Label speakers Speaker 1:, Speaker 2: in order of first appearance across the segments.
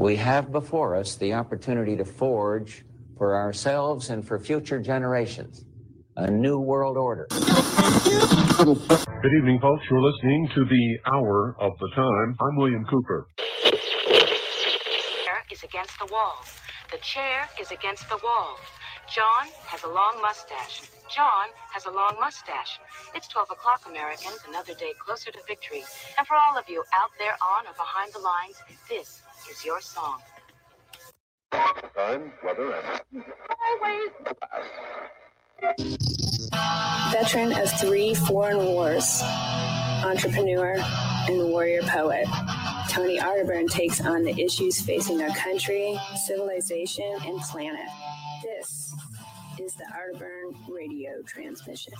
Speaker 1: we have before us the opportunity to forge for ourselves and for future generations a new world order.
Speaker 2: Good evening, folks. You're listening to the Hour of the Time. I'm William Cooper.
Speaker 3: The chair is against the wall. The chair is against the wall. John has a long mustache. John has a long mustache. It's 12 o'clock, Americans, another day closer to victory. And for all of you out there on or behind the lines, this is your song.
Speaker 2: Time, weather, and
Speaker 4: Veteran of three foreign wars, entrepreneur, and warrior poet, Tony Arterburn takes on the issues facing our country, civilization, and planet. This is the Arterburn radio transmission.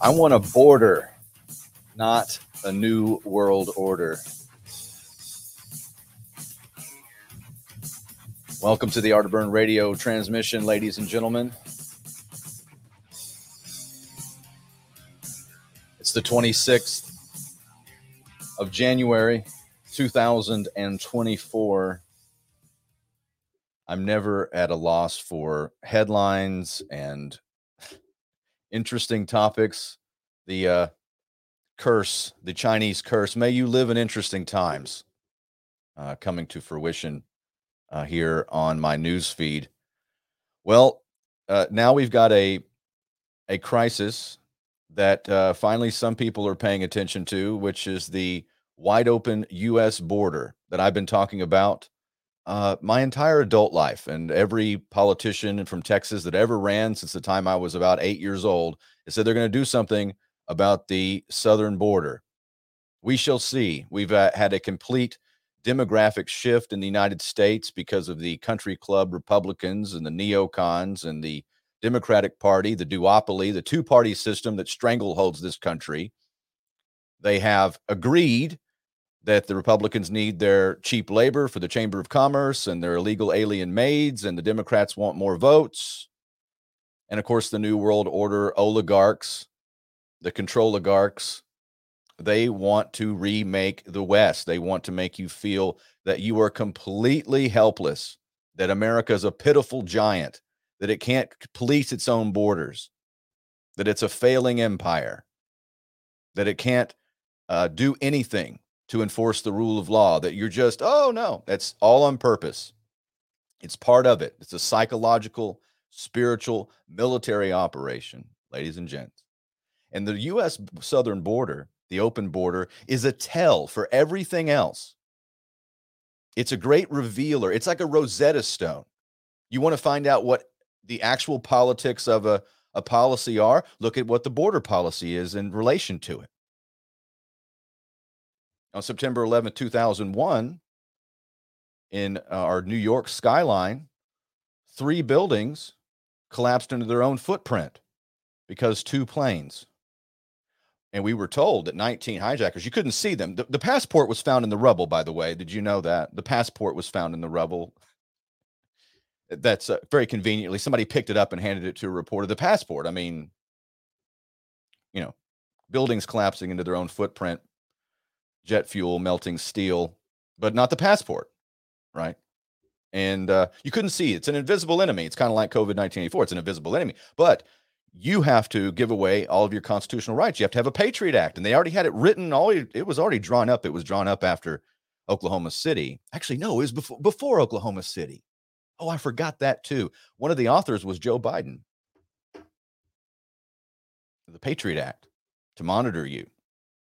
Speaker 5: I want a border, not a new world order. Welcome to the Arterburn radio transmission, ladies and gentlemen. The 26th of January, 2024. I'm never at a loss for headlines and interesting topics. The uh, curse, the Chinese curse. May you live in interesting times uh, coming to fruition uh, here on my news feed. Well, uh, now we've got a a crisis that uh, finally some people are paying attention to, which is the wide open U.S. border that I've been talking about uh, my entire adult life. And every politician from Texas that ever ran since the time I was about eight years old has said they're going to do something about the southern border. We shall see. We've uh, had a complete demographic shift in the United States because of the country club Republicans and the neocons and the Democratic Party, the duopoly, the two party system that strangleholds this country. They have agreed that the Republicans need their cheap labor for the Chamber of Commerce and their illegal alien maids, and the Democrats want more votes. And of course, the New World Order oligarchs, the control oligarchs, they want to remake the West. They want to make you feel that you are completely helpless, that America is a pitiful giant, that it can't police its own borders, that it's a failing empire, that it can't uh, do anything to enforce the rule of law, that you're just, oh no, that's all on purpose. It's part of it. It's a psychological, spiritual, military operation, ladies and gents. And the U.S. southern border, the open border, is a tell for everything else. It's a great revealer. It's like a Rosetta Stone. You want to find out what the actual politics of a, a policy are? Look at what the border policy is in relation to it on September 11, 2001, in uh, our New York skyline, three buildings collapsed into their own footprint because two planes. And we were told that 19 hijackers, you couldn't see them. The, the passport was found in the rubble, by the way. Did you know that? The passport was found in the rubble. That's uh, very conveniently. Somebody picked it up and handed it to a reporter. The passport, I mean, you know, buildings collapsing into their own footprint jet fuel melting steel, but not the passport, right? And uh, you couldn't see it's an invisible enemy. It's kind of like COVID 1984. It's an invisible enemy, but you have to give away all of your constitutional rights. You have to have a Patriot Act, and they already had it written. All it was already drawn up. It was drawn up after Oklahoma City. Actually, no, it was before before Oklahoma City. Oh, I forgot that too. One of the authors was Joe Biden. The Patriot Act to monitor you,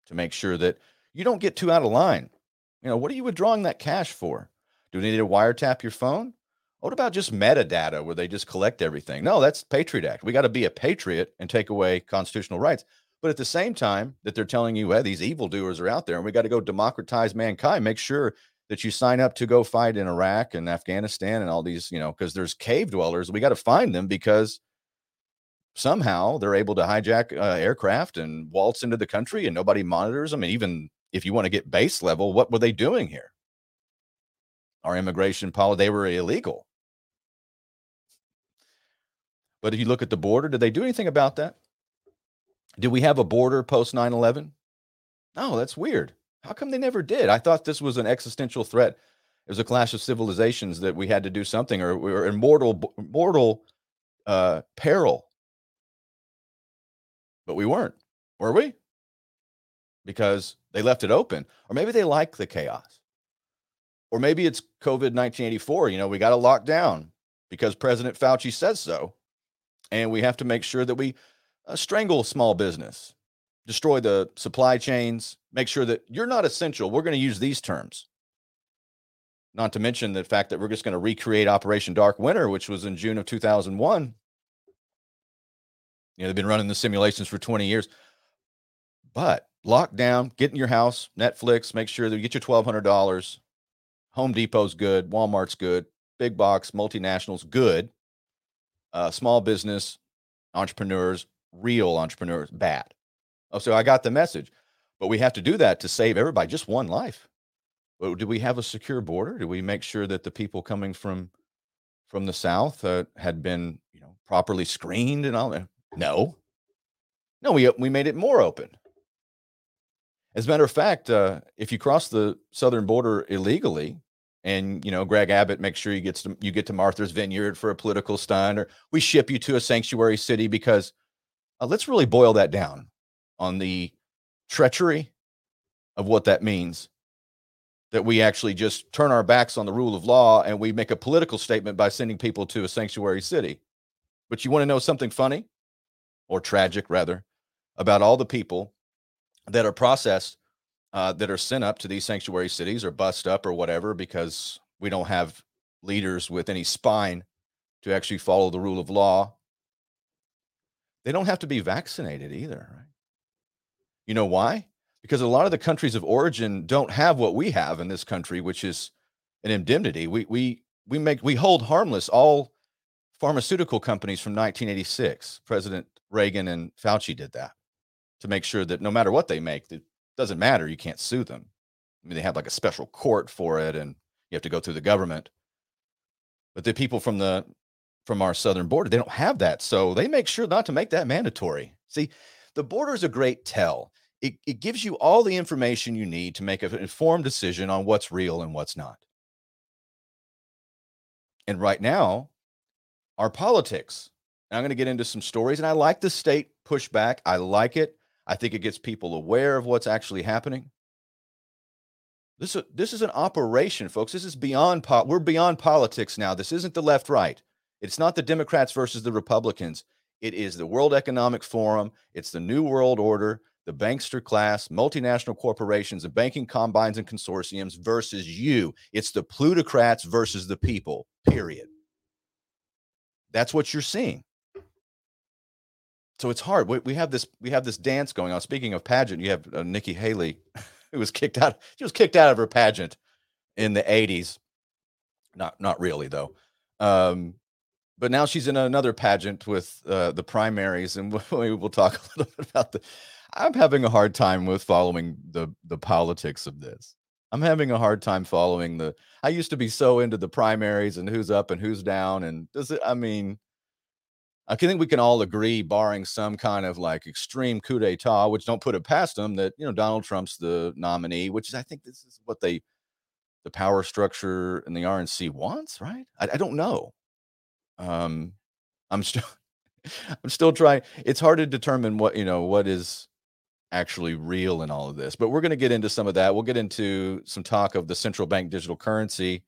Speaker 5: to make sure that you don't get too out of line. You know, what are you withdrawing that cash for? Do we need to wiretap your phone? What about just metadata where they just collect everything? No, that's Patriot Act. We got to be a patriot and take away constitutional rights. But at the same time that they're telling you, hey, these evildoers are out there and we got to go democratize mankind, make sure that you sign up to go fight in Iraq and Afghanistan and all these, you know, because there's cave dwellers. We got to find them because somehow they're able to hijack uh, aircraft and waltz into the country and nobody monitors them. And even if you want to get base level, what were they doing here? Our immigration policy, they were illegal. But if you look at the border, did they do anything about that? Did we have a border post 9 11? No, that's weird. How come they never did? I thought this was an existential threat. It was a clash of civilizations that we had to do something, or we were in mortal, mortal uh, peril. But we weren't, were we? Because they left it open, or maybe they like the chaos, or maybe it's COVID 1984. You know, we got to lock down because President Fauci says so, and we have to make sure that we uh, strangle small business, destroy the supply chains, make sure that you're not essential. We're going to use these terms. Not to mention the fact that we're just going to recreate Operation Dark Winter, which was in June of 2001. You know, they've been running the simulations for 20 years. But lock down, get in your house, Netflix, make sure that you get your $1,200. Home Depot's good, Walmart's good, big box, multinationals, good. Uh, small business, entrepreneurs, real entrepreneurs, bad. Oh, so I got the message. But we have to do that to save everybody, just one life. But do we have a secure border? Do we make sure that the people coming from from the south uh, had been, you know, properly screened and all that? No, no. We we made it more open. As a matter of fact, uh, if you cross the southern border illegally, and you know Greg Abbott makes sure you get to you get to Martha's Vineyard for a political stunt, or we ship you to a sanctuary city because uh, let's really boil that down on the treachery of what that means. That we actually just turn our backs on the rule of law and we make a political statement by sending people to a sanctuary city. But you want to know something funny or tragic, rather, about all the people that are processed uh, that are sent up to these sanctuary cities or bust up or whatever because we don't have leaders with any spine to actually follow the rule of law. They don't have to be vaccinated either, right? You know why? Because a lot of the countries of origin don't have what we have in this country, which is an indemnity. We we we make we hold harmless all pharmaceutical companies from 1986. President Reagan and Fauci did that to make sure that no matter what they make, it doesn't matter. You can't sue them. I mean, they have like a special court for it, and you have to go through the government. But the people from the from our southern border, they don't have that, so they make sure not to make that mandatory. See, the border is a great tell it, it gives you all the information you need to make an informed decision on what's real and what's not. And right now, our politics, I'm going to get into some stories, and I like the state pushback. I like it. I think it gets people aware of what's actually happening. This, uh, this is an operation, folks. This is beyond po- we're beyond politics now. This isn't the left right. It's not the Democrats versus the Republicans. It is the World Economic Forum. It's the New World Order the bankster class, multinational corporations, the banking combines and consortiums versus you. It's the plutocrats versus the people, period. That's what you're seeing. So it's hard. We, we have this we have this dance going on. Speaking of pageant, you have uh, Nikki Haley, who was kicked out. She was kicked out of her pageant in the 80s. Not not really though. Um, but now she's in another pageant with uh, the primaries, and we will talk a little bit about the I'm having a hard time with following the the politics of this. I'm having a hard time following the. I used to be so into the primaries and who's up and who's down, and does it? I mean, I think we can all agree, barring some kind of like extreme coup d'état, which don't put it past them, that you know Donald Trump's the nominee, which is I think this is what they, the power structure in the RNC wants, right? I, I don't know. Um, I'm still, I'm still trying. It's hard to determine what you know what is actually real in all of this. But we're going to get into some of that. We'll get into some talk of the central bank digital currency.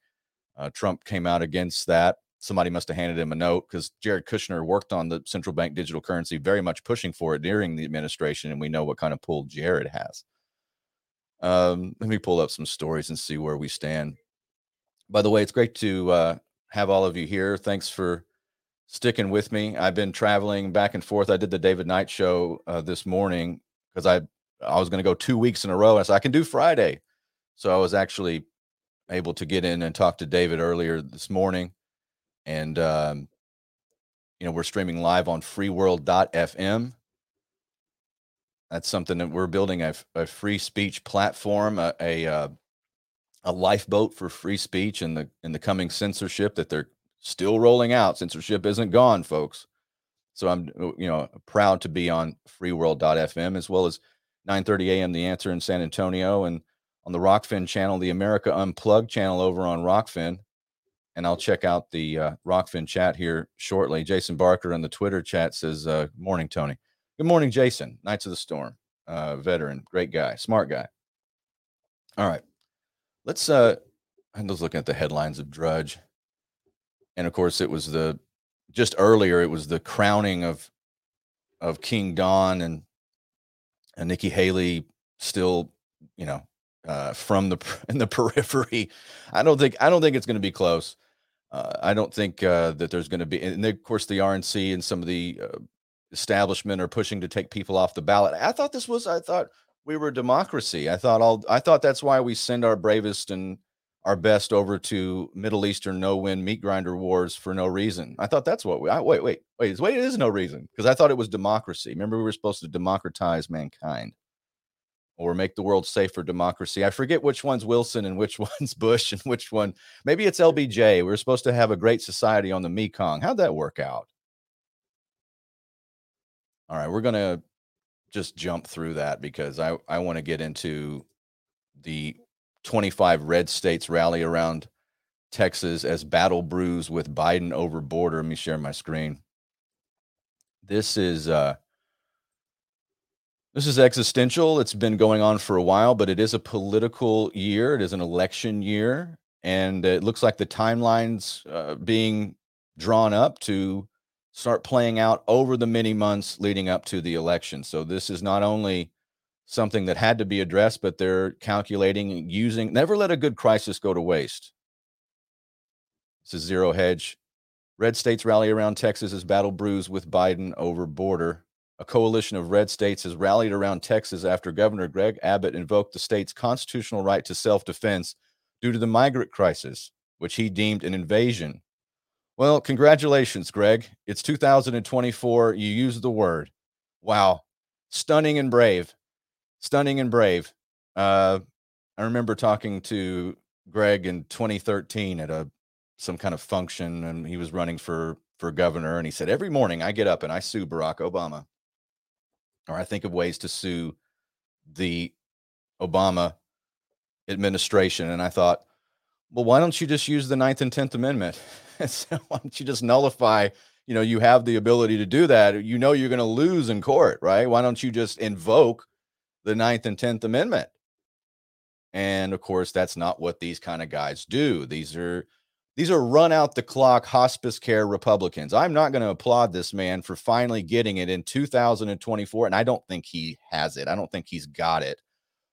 Speaker 5: Uh, Trump came out against that. Somebody must have handed him a note because Jared Kushner worked on the central bank digital currency, very much pushing for it during the administration. And we know what kind of pull Jared has. Um, let me pull up some stories and see where we stand. By the way, it's great to uh, have all of you here. Thanks for sticking with me. I've been traveling back and forth. I did the David Knight show uh, this morning because I I was going to go two weeks in a row. And I said I can do Friday, so I was actually able to get in and talk to David earlier this morning. And, um, you know, we're streaming live on freeworld.fm. That's something that we're building a, a free speech platform, a, a, uh, a lifeboat for free speech in the in the coming censorship that they're still rolling out. Censorship isn't gone, folks. So I'm uh, you know proud to be on freeworld.fm as well as 9:30 a.m. The Answer in San Antonio and on the Rokfin channel, the America Unplugged channel over on Rokfin. And I'll check out the uh, Rokfin chat here shortly. Jason Barker in the Twitter chat says, uh, "Morning, Tony. Good morning, Jason. Knights of the Storm, uh, veteran, great guy, smart guy. All right, let's. uh I was looking at the headlines of Drudge, and of course, it was the just earlier. It was the crowning of of King Don and and Nikki Haley still, you know, uh, from the in the periphery. I don't think I don't think it's going to be close. Uh, I don't think uh, that there's going to be, and of course the RNC and some of the uh, establishment are pushing to take people off the ballot. I thought this was. I thought we were a democracy. I thought all. I thought that's why we send our bravest and our best over to Middle Eastern no-win meat grinder wars for no reason. I thought that's what we. I, wait, wait, wait. Wait, it is no reason because I thought it was democracy. Remember, we were supposed to democratize mankind or make the world safe for democracy. I forget which one's Wilson and which one's Bush and which one. Maybe it's LBJ. We we're supposed to have a great society on the Mekong. How'd that work out? All right, we're gonna just jump through that because I I want to get into the 25 red states rally around Texas as battle brews with Biden over border. Let me share my screen. This is uh this is existential. It's been going on for a while, but it is a political year. It is an election year, and it looks like the timelines uh, being drawn up to start playing out over the many months leading up to the election. So this is not only something that had to be addressed, but they're calculating using never let a good crisis go to waste. This is zero hedge. Red states rally around Texas as battle brews with Biden over border. A coalition of red states has rallied around Texas after Governor Greg Abbott invoked the state's constitutional right to self defense due to the migrant crisis, which he deemed an invasion. Well, congratulations, Greg. It's 2024. You used the word. Wow. Stunning and brave. Stunning and brave. Uh, I remember talking to Greg in 2013 at a some kind of function, and he was running for for governor. And he said, Every morning I get up and I sue Barack Obama or I think of ways to sue the Obama administration. And I thought, well, why don't you just use the Ninth and Tenth Amendment? why don't you just nullify? You know, you have the ability to do that. You know, you're going to lose in court, right? Why don't you just invoke the Ninth and Tenth Amendment? And of course, that's not what these kind of guys do. These are these are run out the clock hospice care Republicans. I'm not going to applaud this man for finally getting it in 2024. And I don't think he has it. I don't think he's got it.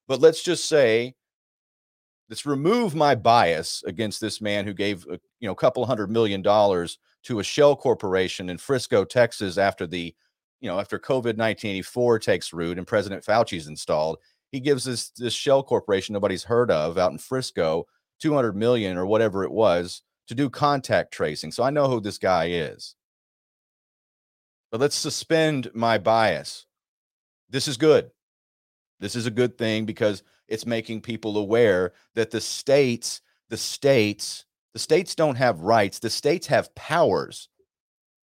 Speaker 5: But let's just say, let's remove my bias against this man who gave you know a couple hundred million dollars to a shell corporation in Frisco, Texas, after the you know after COVID 1984 takes root and President Fauci's installed. He gives this this shell corporation nobody's heard of out in Frisco 200 million or whatever it was to do contact tracing. So I know who this guy is. But let's suspend my bias. This is good. This is a good thing because it's making people aware that the states, the states, the states don't have rights. The states have powers.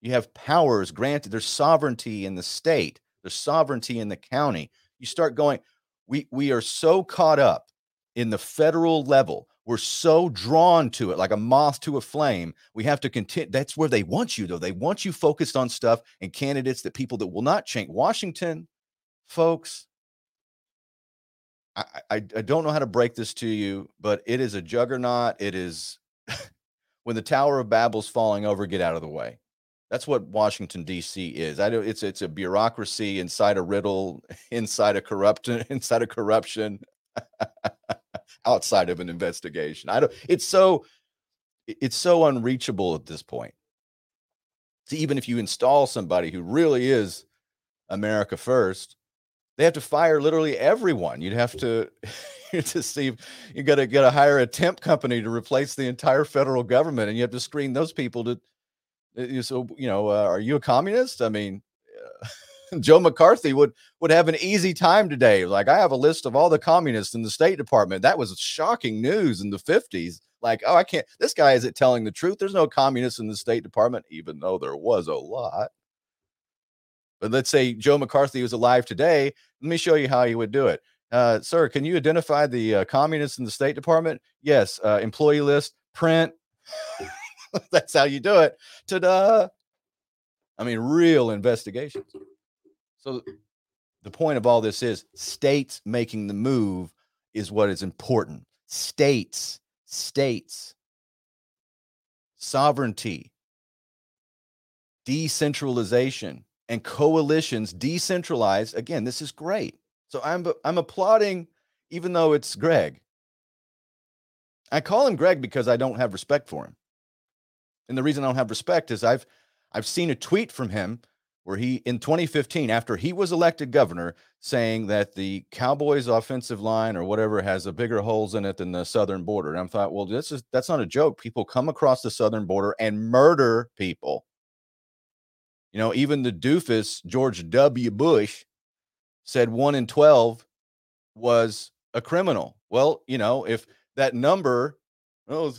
Speaker 5: You have powers granted. There's sovereignty in the state. There's sovereignty in the county. You start going, we we are so caught up in the federal level we're so drawn to it like a moth to a flame we have to continue that's where they want you though they want you focused on stuff and candidates that people that will not change washington folks I, I, I don't know how to break this to you but it is a juggernaut it is when the tower of babel's falling over get out of the way that's what washington d.c is i know it's it's a bureaucracy inside a riddle inside a corruption inside a corruption outside of an investigation. I don't it's so it's so unreachable at this point. So even if you install somebody who really is America first, they have to fire literally everyone. You'd have to to see you got to get to hire a temp company to replace the entire federal government, and you have to screen those people to. Uh, So you know, uh, are you a communist? I mean, Joe McCarthy would would have an easy time today. Like I have a list of all the communists in the State Department. That was shocking news in the fifties. Like, oh, I can't. This guy isn't telling the truth. There's no communists in the State Department, even though there was a lot. But let's say Joe McCarthy was alive today. Let me show you how he would do it. Uh, sir, can you identify the uh, communists in the State Department? Yes. Uh, employee list, print. That's how you do it. Ta-da! I mean, real investigations. So the point of all this is states making the move is what is important. States, states, sovereignty, decentralization, and coalitions decentralized. Again, this is great. So I'm I'm applauding, even though it's Greg. I call him Greg because I don't have respect for him. And the reason I don't have respect is I've I've seen a tweet from him where he in 2015 after he was elected governor saying that the Cowboys offensive line or whatever has a bigger holes in it than the southern border. And I thought, well, this is that's not a joke. People come across the southern border and murder people. You know, even the doofus George W. Bush said 1 in 12 was a criminal. Well, you know, if that number well,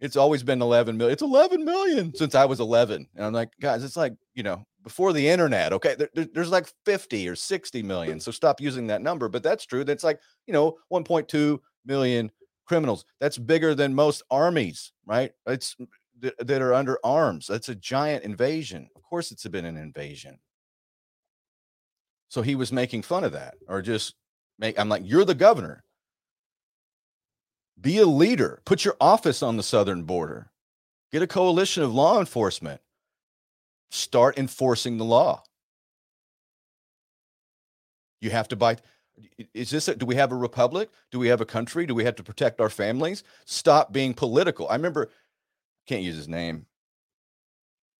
Speaker 5: it's- always been 11 million. It's 11 million since I was 11. And I'm like, guys, it's like, you know, before the internet, okay, there- there- there's like 50 or 60 million. So stop using that number. But that's true. That's like, you know, 1.2 million criminals. That's bigger than most armies, right? It's mm, th- that are under arms. That's a giant invasion. Of course, it's been an invasion. So he was making fun of that or just make, I'm like, you're the governor. Be a leader. Put your office on the southern border. Get a coalition of law enforcement. Start enforcing the law. You have to buy. Is this, a, do we have a republic? Do we have a country? Do we have to protect our families? Stop being political. I remember, can't use his name.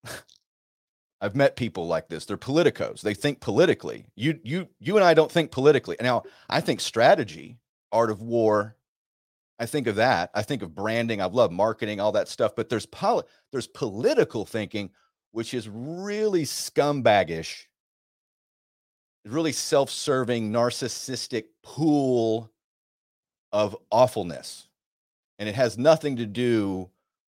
Speaker 5: I've met people like this. They're politicos. They think politically. You, you, you and I don't think politically. Now, I think strategy, art of war, I think of that. I think of branding. I love marketing, all that stuff. But there's poli- there's political thinking, which is really scumbaggish, really self-serving, narcissistic pool of awfulness, and it has nothing to do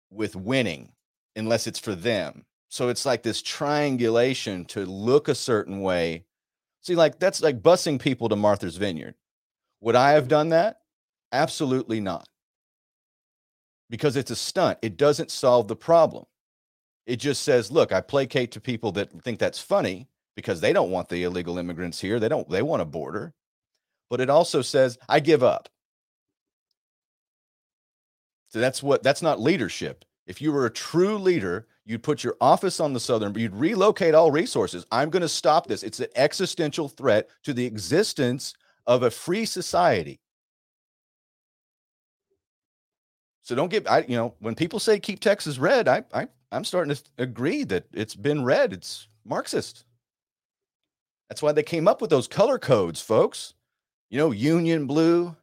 Speaker 5: with winning unless it's for them. So it's like this triangulation to look a certain way. See, like that's like busing people to Martha's Vineyard. Would I have done that? Absolutely not. Because it's a stunt. It doesn't solve the problem. It just says, look, I placate to people that think that's funny because they don't want the illegal immigrants here. They don't, they want a border. But it also says, I give up. So that's what that's not leadership. If you were a true leader, you'd put your office on the southern, you'd relocate all resources. I'm going to stop this. It's an existential threat to the existence of a free society. So don't get I you know when people say keep Texas red, I I I'm starting to agree that it's been red. It's Marxist. That's why they came up with those color codes, folks. You know, Union blue.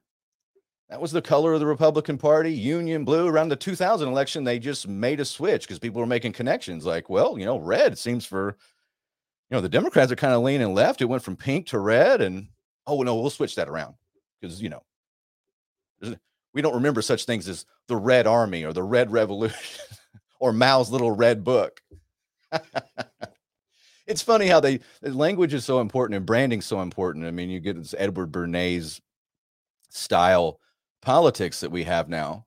Speaker 5: That was the color of the Republican Party, Union blue. Around the 2000 election, they just made a switch because people were making connections. Like, well, you know, red seems for, you know, the Democrats are kind of leaning left. It went from pink to red, and oh no, we'll switch that around because you know, we don't remember such things as the Red Army or the Red Revolution or Mao's little red book. it's funny how they the language is so important and branding so important. I mean, you get this Edward Bernays style politics that we have now.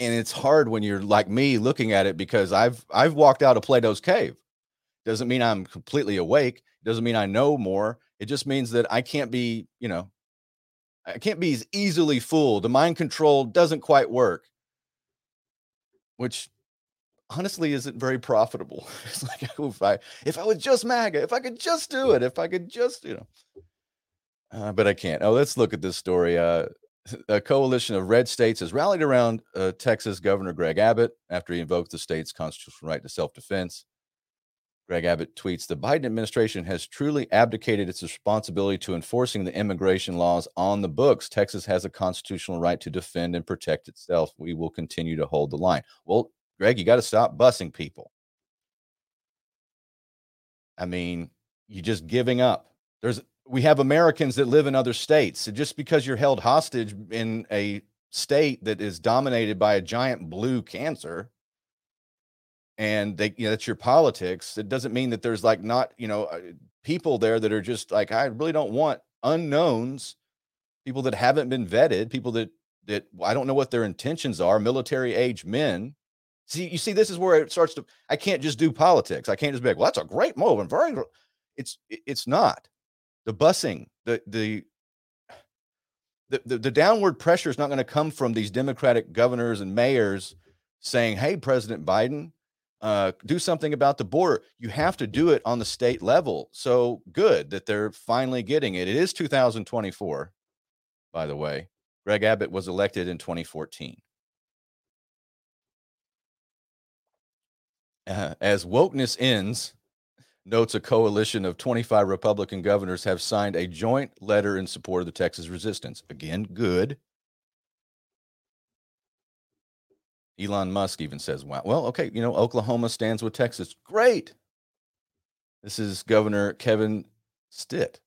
Speaker 5: And it's hard when you're like me looking at it because I've I've walked out of Plato's cave. Doesn't mean I'm completely awake. Doesn't mean I know more. It just means that I can't be, you know, I can't be as easily fooled. The mind control doesn't quite work, which honestly isn't very profitable. It's like if I if I was just MAGA, if I could just do it, if I could just, you know. Uh, but I can't. Oh, let's look at this story. Uh, a coalition of red states has rallied around uh, Texas Governor Greg Abbott after he invoked the state's constitutional right to self defense. Greg Abbott tweets The Biden administration has truly abdicated its responsibility to enforcing the immigration laws on the books. Texas has a constitutional right to defend and protect itself. We will continue to hold the line. Well, Greg, you got to stop busing people. I mean, you're just giving up. There's we have Americans that live in other states. So just because you're held hostage in a state that is dominated by a giant blue cancer and they you know that's your politics it doesn't mean that there's like not you know uh, people there that are just like i really don't want unknowns people that haven't been vetted people that that i don't know what their intentions are military age men. See you see this is where it starts to i can't just do politics i can't just be like well that's a great move and very it's it's not. The busing the the the, the, the downward pressure is not going to come from these democratic governors and mayors saying hey president biden uh, do something about the border. You have to do it on the state level. So good that they're finally getting it. It is 2024, by the way. Greg Abbott was elected in 2014. Uh, as wokeness ends, notes a coalition of 25 Republican governors have signed a joint letter in support of the Texas resistance. Again, good. Elon Musk even says, wow, well, okay, you know, Oklahoma stands with Texas. Great. This is Governor Kevin Stitt.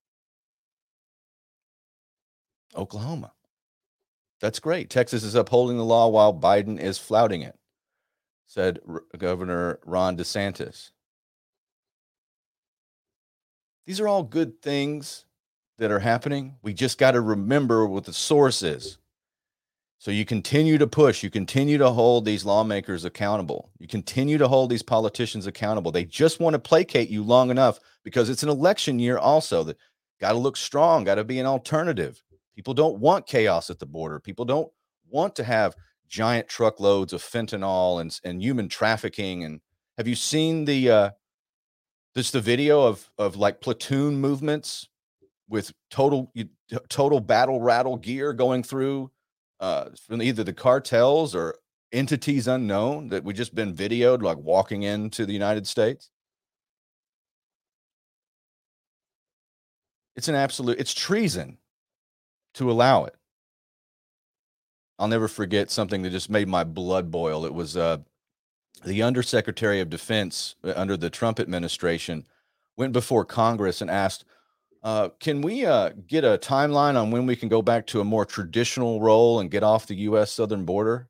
Speaker 5: Oklahoma. That's great. Texas is upholding the law while Biden is flouting it, said R- Governor Ron DeSantis. These are all good things that are happening. We just got to remember what the source is. So you continue to push, you continue to hold these lawmakers accountable. You continue to hold these politicians accountable. They just want to placate you long enough because it's an election year also that got to look strong, got to be an alternative. People don't want chaos at the border. People don't want to have giant truckloads of fentanyl and, and human trafficking and have you seen the uh this the video of of like platoon movements with total total battle rattle gear going through uh, from either the cartels or entities unknown that we just been videoed like walking into the United States. It's an absolute, it's treason to allow it. I'll never forget something that just made my blood boil. It was uh, the Undersecretary of Defense uh, under the Trump administration went before Congress and asked, uh, can we uh, get a timeline on when we can go back to a more traditional role and get off the U.S. southern border?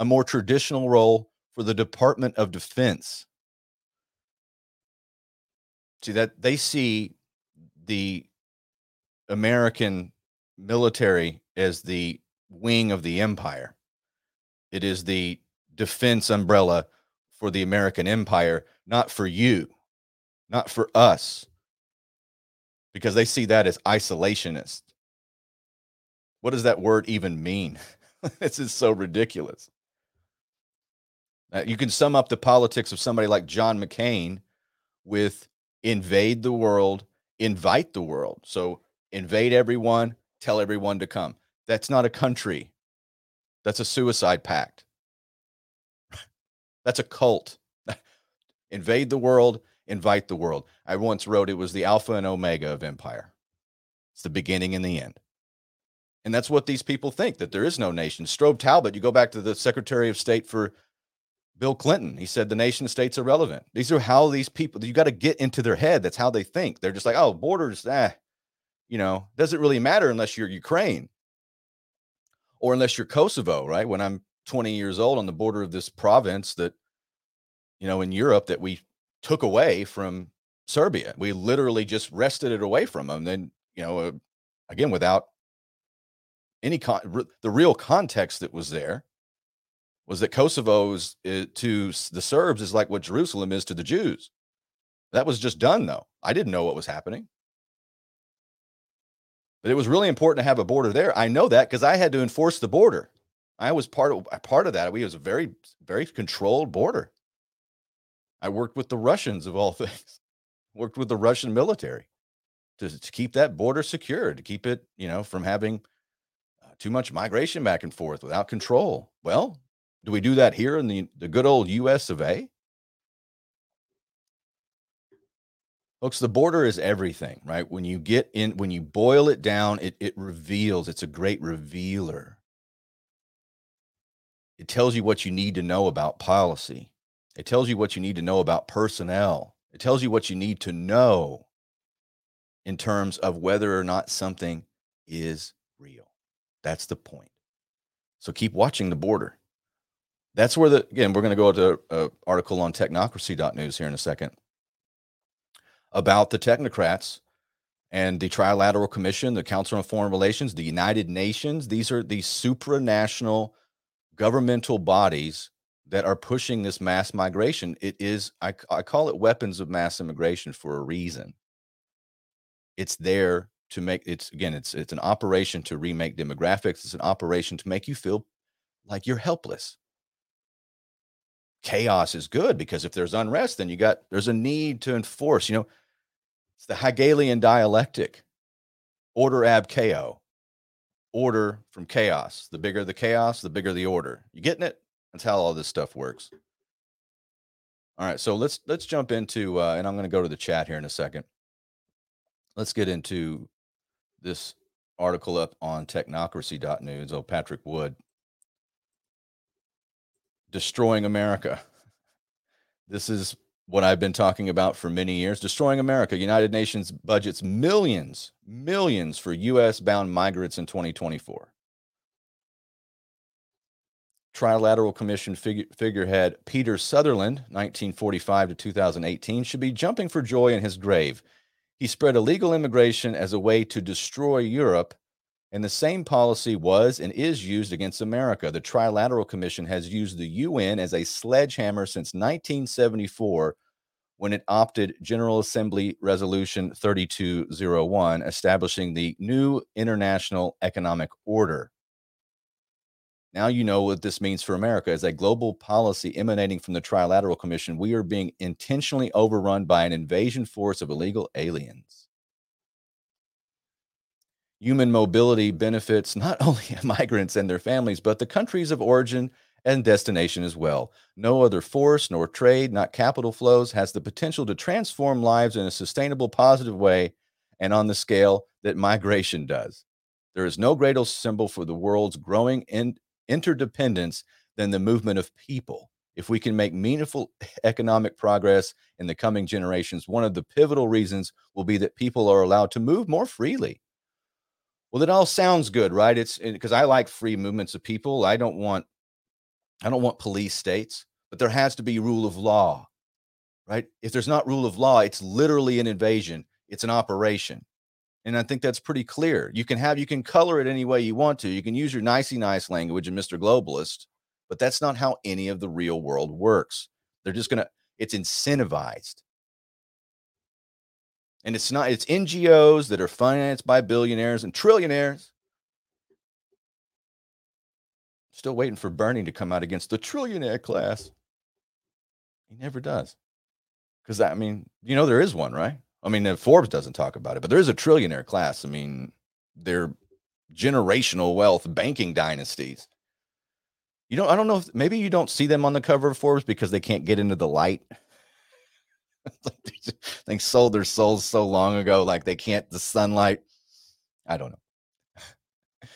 Speaker 5: A more traditional role for the Department of Defense. See that they see the American military as the wing of the empire. It is the defense umbrella for the American empire, not for you, not for us because they see that as isolationist. What does that word even mean? this is so ridiculous. Uh, you can sum up the politics of somebody like John McCain with invade the world, invite the world. So invade everyone, tell everyone to come. That's not a country. That's a suicide pact. That's a cult. invade the world, invite the world. I once wrote it was the alpha and omega of empire. It's the beginning and the end. And that's what these people think that there is no nation. Strobe Talbott, you go back to the Secretary of State for Bill Clinton. He said the nation states are relevant. These are how these people, you got to get into their head. That's how they think. They're just like, oh, borders, ah, you know, doesn't really matter unless you're Ukraine or unless you're Kosovo, right? When I'm 20 years old on the border of this province that, you know, in Europe that we took away from Serbia. We literally just wrested it away from them. Then, you know, uh, again, without any con- the real context that was there was that Kosovo is, uh, to the Serbs is like what Jerusalem is to the Jews. That was just done, though. I didn't know what was happening. But it was really important to have a border there. I know that because I had to enforce the border. I was part of part of that. We was a very very controlled border. I worked with the Russians of all things, worked with the Russian military to, to keep that border secure, to keep it, you know, from having uh, too much migration back and forth without control. Well, do we do that here in the, the good old US of A? Folks, the border is everything, right? When you get in, when you boil it down, it, it reveals, it's a great revealer. It tells you what you need to know about policy. It tells you what you need to know about personnel. It tells you what you need to know in terms of whether or not something is real. That's the point. So keep watching the border. That's where the again we're going to go to an article on technocracy.news here in a second about the technocrats and the Trilateral Commission, the Council on Foreign Relations, the United Nations. These are these supranational governmental bodies that are pushing this mass migration. It is, I, I call it weapons of mass immigration for a reason. It's there to make it's again, it's it's an operation to remake demographics. It's an operation to make you feel like you're helpless. Chaos is good because if there's unrest, then you got there's a need to enforce. You know, it's the Hegelian dialectic. Order ab chaos. Order from chaos. The bigger the chaos, the bigger the order. You getting it? That's how all this stuff works. All right, so let's let's jump into uh, and I'm going to go to the chat here in a second. Let's get into this article up on technocracy.news. Oh, Patrick Wood destroying America. This is what I've been talking about for many years destroying America. United Nations budgets millions, millions for US bound migrants in 2024. Trilateral Commission figure, figurehead Peter Sutherland, 1945 to 2018, should be jumping for joy in his grave. He spread illegal immigration as a way to destroy Europe, and the same policy was and is used against America. The Trilateral Commission has used the UN as a sledgehammer since 1974 when it opted General Assembly Resolution 3201, establishing the new international economic order. Now you know what this means for America. As a global policy emanating from the Trilateral Commission, we are being intentionally overrun by an invasion force of illegal aliens. Human mobility benefits not only migrants and their families, but the countries of origin and destination as well. No other force nor trade, not capital flows, has the potential to transform lives in a sustainable, positive way and on the scale that migration does. There is no greater symbol for the world's growing in, interdependence than the movement of people. If we can make meaningful economic progress in the coming generations, one of the pivotal reasons will be that people are allowed to move more freely. Well, it all sounds good, right? It's because I like free movements of people. I don't want I don't want police states, but there has to be rule of law, right? If there's not rule of law, it's literally an invasion, it's an operation. And I think that's pretty clear. You can have, you can color it any way you want to. You can use your nicey nice language and Mr. Globalist, but that's not how any of the real world works. They're just going to, it's incentivized. And it's not, it's NGOs that are financed by billionaires and trillionaires. Still waiting for Bernie to come out against the trillionaire class. He never does. Because, I mean, you know, there is one, right? I mean, uh, Forbes doesn't talk about it, but there is a trillionaire class. I mean, they're generational wealth banking dynasties. You don't, I don't know if maybe you don't see them on the cover of Forbes because they can't get into the light. they sold their souls so long ago, like they can't, the sunlight. I don't know.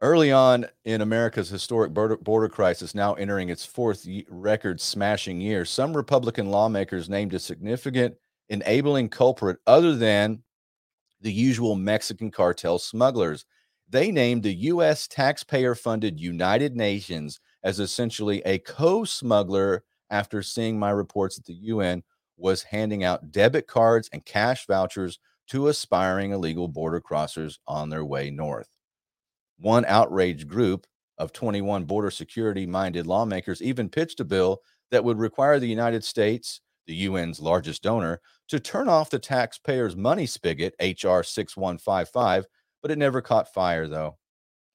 Speaker 5: Early on in America's historic border, crisis, now entering its fourth record smashing year, some Republican lawmakers named a significant enabling culprit other than the usual Mexican cartel smugglers. They named the U.S. taxpayer funded United Nations as essentially a co smuggler after seeing my reports that the UN was handing out debit cards and cash vouchers to aspiring illegal border crossers on their way north. One outraged group of 21 border security minded lawmakers even pitched a bill that would require the United States, the UN's largest donor, to turn off the taxpayers' money spigot, H.R. 6155, but it never caught fire, though,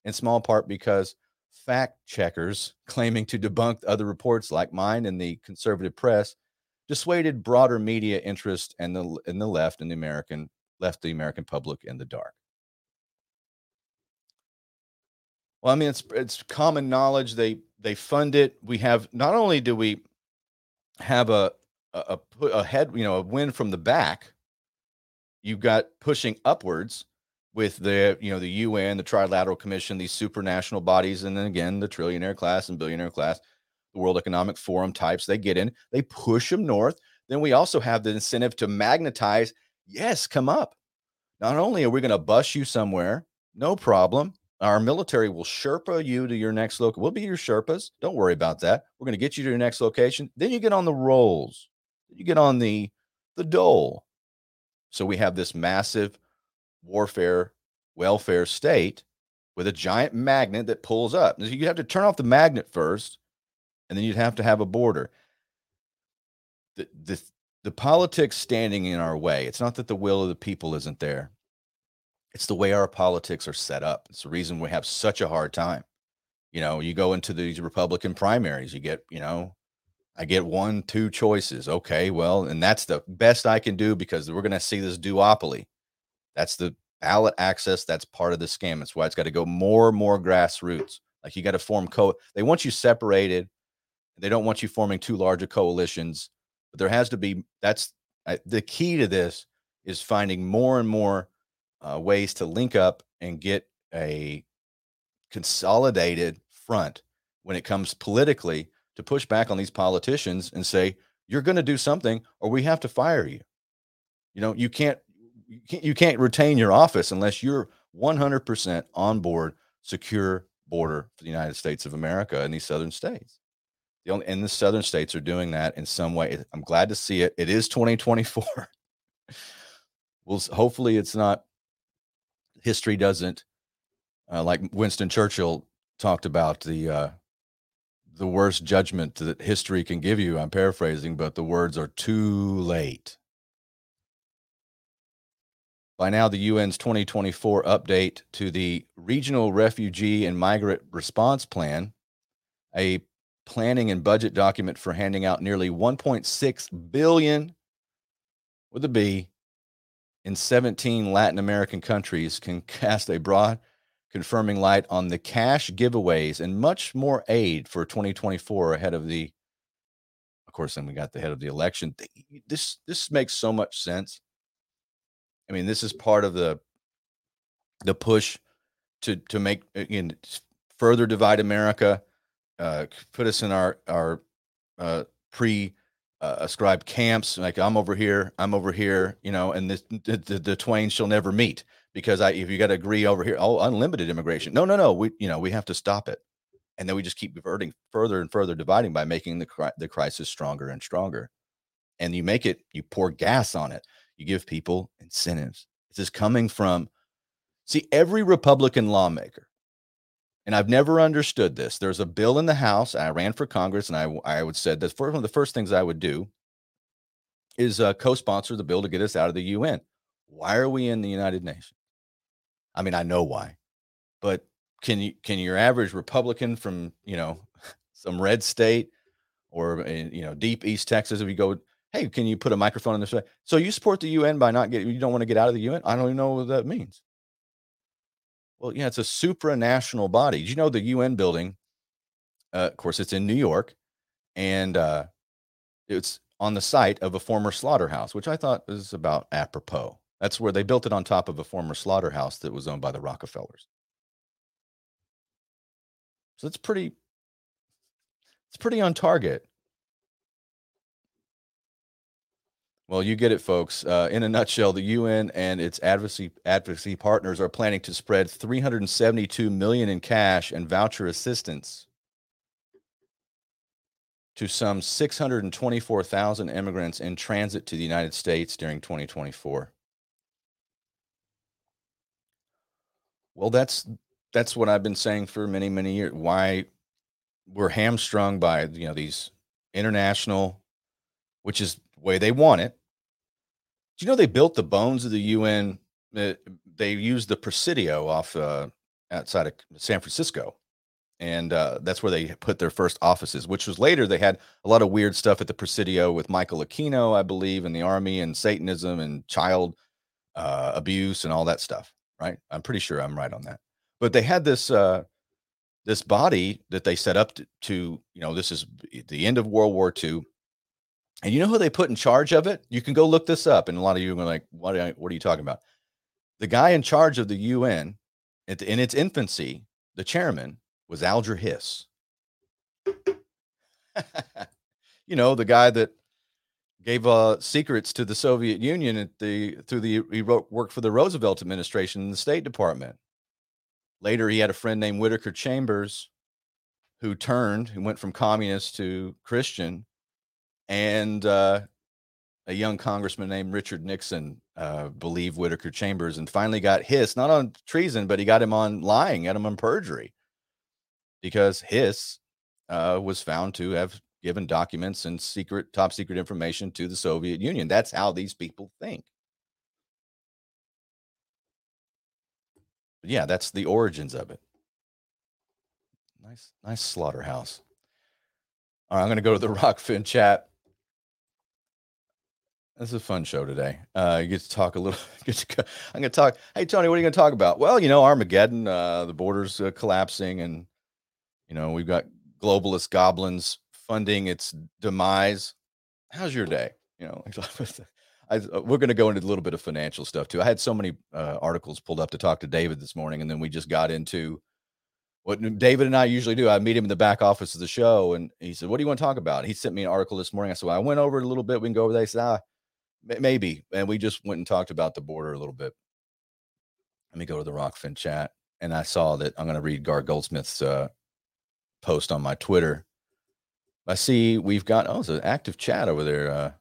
Speaker 5: in small part because fact checkers claiming to debunk other reports like mine in the conservative press dissuaded broader media interest and the in the left and the American left the American public in the dark. Well, I mean, it's it's common knowledge. They they fund it. We have not only do we have a a, a, head, you know, a wind from the back. You've got pushing upwards with the, you know, the UN, the Trilateral Commission, these supranational bodies, and then again the trillionaire class and billionaire class, the World Economic Forum types. They get in, they push them north. Then we also have the incentive to magnetize. Yes, come up. Not only are we going to bus you somewhere, no problem. Our military will Sherpa you to your next location. We'll be your Sherpas. Don't worry about that. We're going to get you to your next location. Then you get on the rolls. You get on the the dole. So we have this massive warfare welfare state with a giant magnet that pulls up. You have to turn off the magnet first, and then you'd have to have a border. The the the politics standing in our way. It's not that the will of the people isn't there. It's the way our politics are set up. It's the reason we have such a hard time. You know, you go into these Republican primaries, you get, you know, I get one, two choices. Okay, well, and that's the best I can do because we're going to see this duopoly. That's the ballot access. That's part of the scam. That's why it's got to go more and more grassroots. Like you got to form co. They want you separated. They don't want you forming too large coalitions. But there has to be. That's the key to this is finding more and more uh, ways to link up and get a consolidated front when it comes politically to push back on these politicians and say you're going to do something or we have to fire you. You know you can't you can't, retain your office unless you're 100% on board secure border for the united states of america and these southern states. The only and the southern states are doing that in some way. I'm glad to see it. It is 2024 well hopefully it's not history doesn't uh, like Winston Churchill talked about the uh, the worst judgment that history can give you. I'm paraphrasing, but the words are too late. By now, the UN's 2024 update to the Regional Refugee and Migrant Response Plan, a planning and budget document for handing out nearly 1.6 billion with a B in 17 Latin American countries can cast a broad, confirming light on the cash giveaways and much more aid for 2024 ahead of the. Of course, then we got the head of the election. This this makes so much sense. I mean, this is part of the the push to to make again further divide America, uh, put us in our our uh, pre uh, ascribe camps like i'm over here i'm over here you know and this, the, the, the twain shall never meet because i if you got to agree over here oh unlimited immigration no no no we you know we have to stop it and then we just keep diverting further and further dividing by making the the crisis stronger and stronger and you make it you pour gas on it you give people incentives this is coming from see every republican lawmaker and I've never understood this. There's a bill in the House. I ran for Congress, and I I would said that one of the first things I would do is uh, co-sponsor the bill to get us out of the UN. Why are we in the United Nations? I mean, I know why, but can you can your average Republican from you know some red state or you know deep East Texas, if you go, hey, can you put a microphone in this way? So you support the UN by not getting you don't want to get out of the UN? I don't even know what that means. Well, yeah, it's a supranational body. Did you know the UN building? Uh, of course, it's in New York, and uh, it's on the site of a former slaughterhouse, which I thought was about apropos. That's where they built it on top of a former slaughterhouse that was owned by the Rockefellers. So it's pretty, it's pretty on target. Well, you get it, folks. Uh, in a nutshell, the UN and its advocacy advocacy partners are planning to spread 372 million in cash and voucher assistance to some 624,000 immigrants in transit to the United States during 2024. Well, that's that's what I've been saying for many many years. Why we're hamstrung by you know these international, which is the way they want it do you know they built the bones of the UN? Uh, they used the Presidio off uh, outside of San Francisco, and uh, that's where they put their first offices. Which was later they had a lot of weird stuff at the Presidio with Michael Aquino, I believe, in the army and Satanism and child uh, abuse and all that stuff. Right? I'm pretty sure I'm right on that. But they had this uh, this body that they set up to, to you know this is the end of World War II And you know who they put in charge of it? You can go look this up. And a lot of you are like, what are, what are you talking about? The guy in charge of the UN in its infancy, the chairman was Alger Hiss. you know, the guy that gave uh, secrets to the Soviet Union at the through the he wrote, worked for the Roosevelt administration in the State Department. Later, he had a friend named Whittaker Chambers who turned, who went from communist to Christian, and uh, a young congressman named Richard Nixon uh, believed Whittaker Chambers and finally got Hiss, not on treason, but he got him on lying, got him on perjury because Hiss uh, was found to have given documents and secret, top secret information to the Soviet Union. That's how these people think. But yeah, that's the origins of it. Nice, nice slaughterhouse. All right, I'm going to go to the Rokfin chat. This is a fun show today. Uh, you get to talk a little. To, I'm going to talk. Hey, Tony, what are you going to talk about? Well, you know, Armageddon, uh, the borders uh, collapsing, and you know, we've got globalist goblins funding its demise. How's your day? You know, I, uh, we're going to go into a little bit of financial stuff too. I had so many uh, articles pulled up to talk to David this morning, and then we just got into what David and I usually do. I meet him in the back office of the show, and he said, "What do you want to talk about?" He sent me an article this morning. I said, well, "I went over it a little bit. We can go over there." He said, "Ah, maybe," and we just went and talked about the border a little bit. Let me go to the Rokfin chat, and I saw that I'm going to read Gard Goldsmith's uh, post on my Twitter. I see we've got oh, it's an active chat over there. Uh,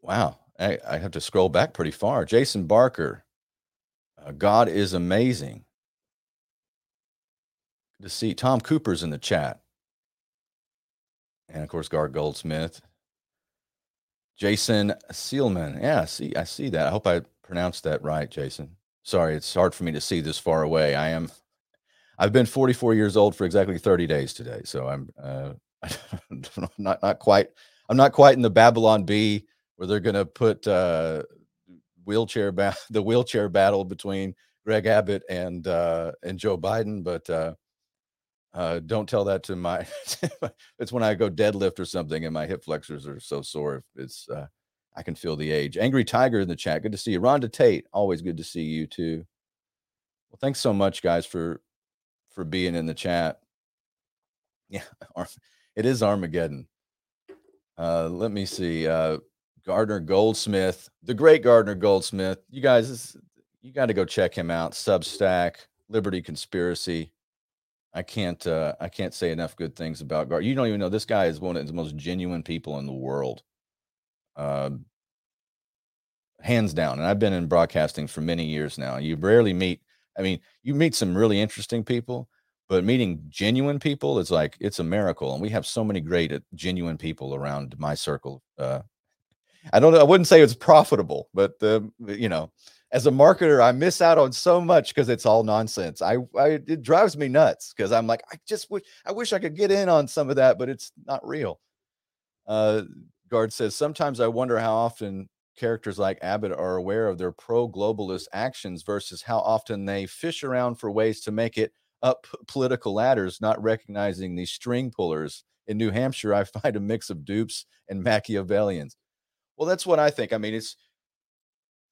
Speaker 5: wow, I, I, have to scroll back pretty far. Jason Barker, uh, God is amazing. Good to see Tom Cooper's in the chat, and of course Gard Goldsmith, Jason Sealman. Yeah, see, I see that. I hope I pronounced that right, Jason. Sorry, it's hard for me to see this far away. I am. I've been 44 years old for exactly 30 days today, so I'm uh, not not quite. I'm not quite in the Babylon Bee where they're going to put uh, wheelchair ba- the wheelchair battle between Greg Abbott and uh, and Joe Biden, but uh, uh, don't tell that to my. it's when I go deadlift or something, and my hip flexors are so sore. It's uh, I can feel the age. Angry Tiger in the chat. Good to see you, Rhonda Tate. Always good to see you too. Well, thanks so much, guys, for for being in the chat. Yeah, it is Armageddon. Uh, let me see. Uh, Gardner Goldsmith, the great Gardner Goldsmith. You guys, you got to go check him out. Substack, Liberty Conspiracy. I can't, uh, I can't say enough good things about Gardner. You don't even know this guy is one of the most genuine people in the world, uh, hands down. And I've been in broadcasting for many years now. You rarely meet. I mean, you meet some really interesting people, but meeting genuine people is like it's a miracle and we have so many great uh, genuine people around my circle uh, i don't i wouldn't say it's profitable but uh, you know as a marketer i miss out on so much because it's all nonsense. I, I it drives me nuts because i'm like i just wish i wish i could get in on some of that but it's not real. Uh Gard says sometimes i wonder how often characters like abbott are aware of their pro-globalist actions versus how often they fish around for ways to make it up political ladders, not recognizing these string pullers. In New Hampshire, I find a mix of dupes and Machiavellians. Well, that's what I think. I mean, it's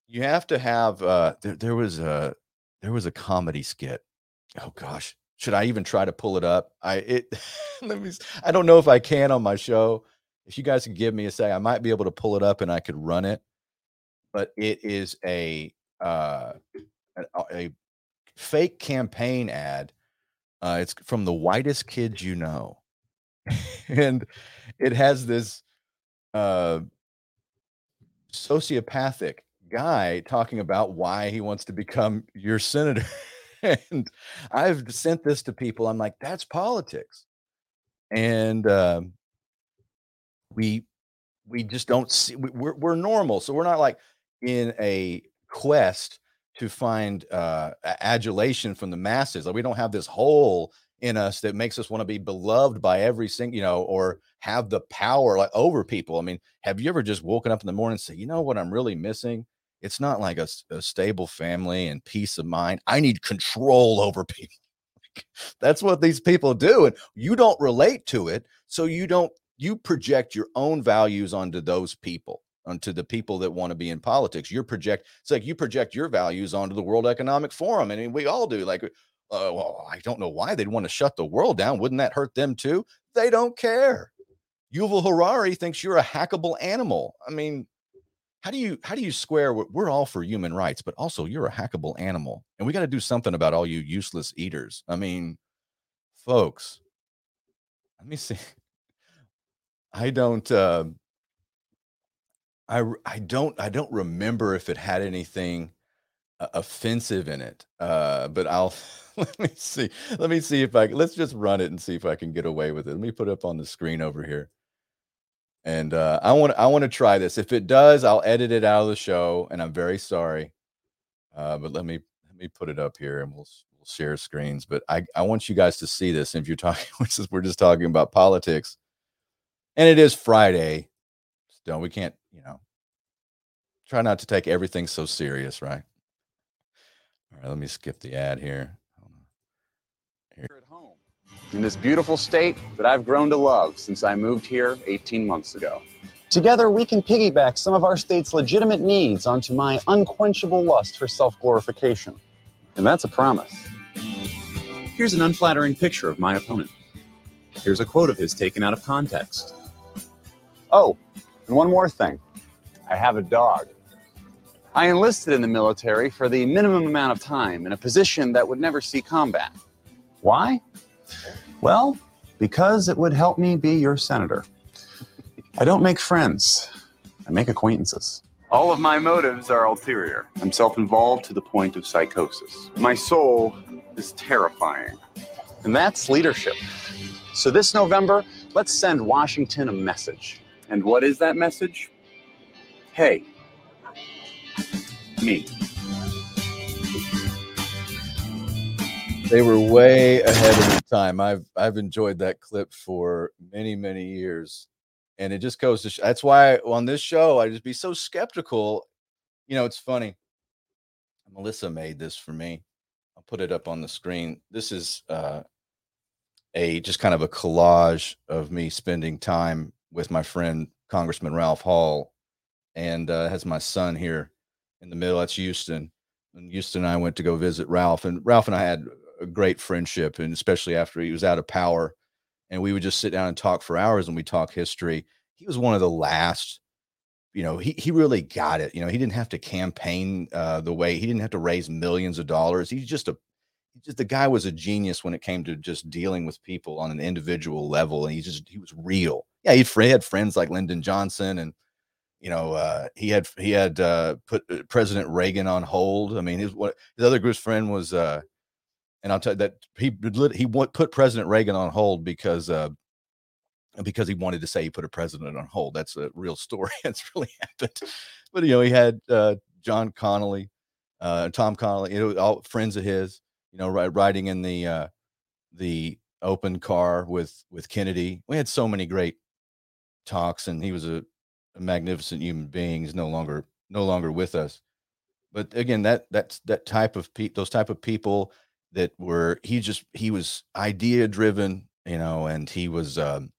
Speaker 5: you have to have. Uh, there, there was a there was a comedy skit. Oh gosh, should I even try to pull it up? I it. let me. I don't know if I can on my show. If you guys can give me a say, I might be able to pull it up and I could run it. But it is a uh, a, a fake campaign ad uh, it's from the whitest kids you know, and it has this uh, sociopathic guy talking about why he wants to become your senator. and I've sent this to people. I'm like, that's politics, and uh, we we just don't see. We're we're normal, so we're not like in a quest to find uh, adulation from the masses. Like we don't have this hole in us that makes us want to be beloved by every single, you know, or have the power like over people. I mean, have you ever just woken up in the morning and say, you know what I'm really missing? It's not like a, a stable family and peace of mind. I need control over people. That's what these people do. And you don't relate to it. So you don't you project your own values onto those people onto the people that want to be in politics. You project it's like you project your values onto the world economic forum I mean, we all do like uh, well i don't know why they'd want to shut the world down. Wouldn't that hurt them too? They don't care. Yuval harari thinks you're a hackable animal. I mean how do you how do you square what we're all for human rights but also you're a hackable animal and we got to do something about all you useless eaters. I mean folks let me see. I don't uh, i i don't i don't remember if it had anything uh, offensive in it uh, but i'll let me see let me see if i let's just run it and see if i can get away with it let me put it up on the screen over here and uh, I want I want to try this. If it does, I'll edit it out of the show, and I'm very sorry. Uh, but let me let me put it up here, and we'll we'll share screens. But I I want you guys to see this. If you're talking, which is we're just talking about politics, and it is Friday, so we can't you know try not to take everything so serious, right? All right, let me skip the ad here.
Speaker 6: Here at home in this beautiful state that I've grown to love since I moved here 18 months ago. Together, we can piggyback some of our state's legitimate needs onto my unquenchable lust for self glorification. And that's a promise. Here's an unflattering picture of my opponent. Here's a quote of his taken out of context. Oh, and one more thing I have a dog. I enlisted in the military for the minimum amount of time in a position that would never see combat. Why? Well, because it would help me be your senator. I don't make friends, I make acquaintances. All of my motives are ulterior. I'm self involved to the point of psychosis. My soul is terrifying. And that's leadership. So this November, let's send Washington a message. And what is that message? Hey, me.
Speaker 5: They were way ahead of the time. I've I've enjoyed that clip for many many years, and it just goes to sh- that's why on this show I just be so skeptical. You know, it's funny. Melissa made this for me. I'll put it up on the screen. This is uh, a just kind of a collage of me spending time with my friend Congressman Ralph Hall, and uh, has my son here in the middle. That's Houston. And Houston and I went to go visit Ralph, and Ralph and I had a great friendship, and especially after he was out of power, and we would just sit down and talk for hours, and we talk history. He was one of the last. You know, he he really got it. You know, he didn't have to campaign uh, the way he didn't have to raise millions of dollars. He's just a just the guy was a genius when it came to just dealing with people on an individual level, and he just he was real. Yeah, he had friends like Lyndon Johnson and you know, uh, he had he had uh, put uh, President Reagan on hold. I mean, his what his other group's friend was uh, and I'll tell you that he he put President Reagan on hold because uh, because he wanted to say he put a president on hold. That's a real story. That's really happened. But you know, he had uh, John Connally, uh, Tom Connally, you know, all friends of his. You know, riding in the uh, the open car with with Kennedy. We had so many great talks, and he was a, a magnificent human being. He's no longer no longer with us. But again, that that's that type of pe- those type of people that were he just he was idea driven you know and he was um,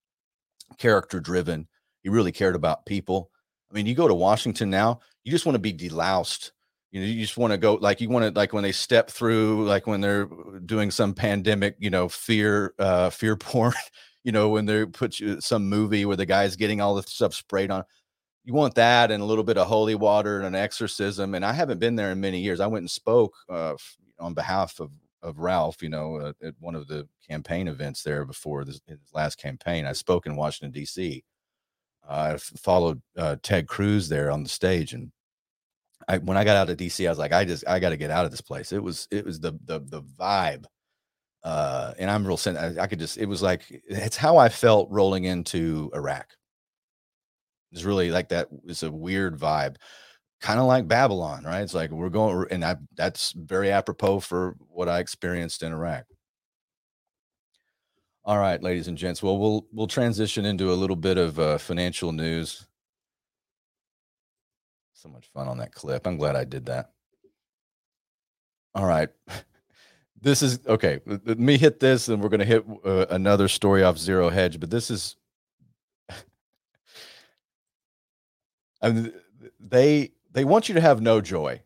Speaker 5: character driven he really cared about people i mean you go to washington now you just want to be deloused you know you just want to go like you want to like when they step through like when they're doing some pandemic you know fear uh fear porn you know when they put you some movie where the guy's getting all the stuff sprayed on you want that and a little bit of holy water and an exorcism and i haven't been there in many years i went and spoke uh, on behalf of of Ralph, you know, uh, at one of the campaign events there before this, his last campaign. I spoke in Washington D.C. Uh, I followed Ted Cruz there on the stage, and I, when I got out of D.C., I was like, I just I got to get out of this place. It was it was the the the vibe, uh, and I'm real. I, I could just it was like it's how I felt rolling into Iraq. It's really like that. It's a weird vibe kind of like Babylon, right? It's like we're going, and I, that's very apropos for what I experienced in Iraq. All right, ladies and gents. Well, we'll we'll transition into a little bit of uh, financial news. So much fun on that clip. I'm glad I did that. All right. This is okay. Let me hit this, and we're going to hit uh, another story off Zero Hedge. But this is I mean, they they want you to have no joy.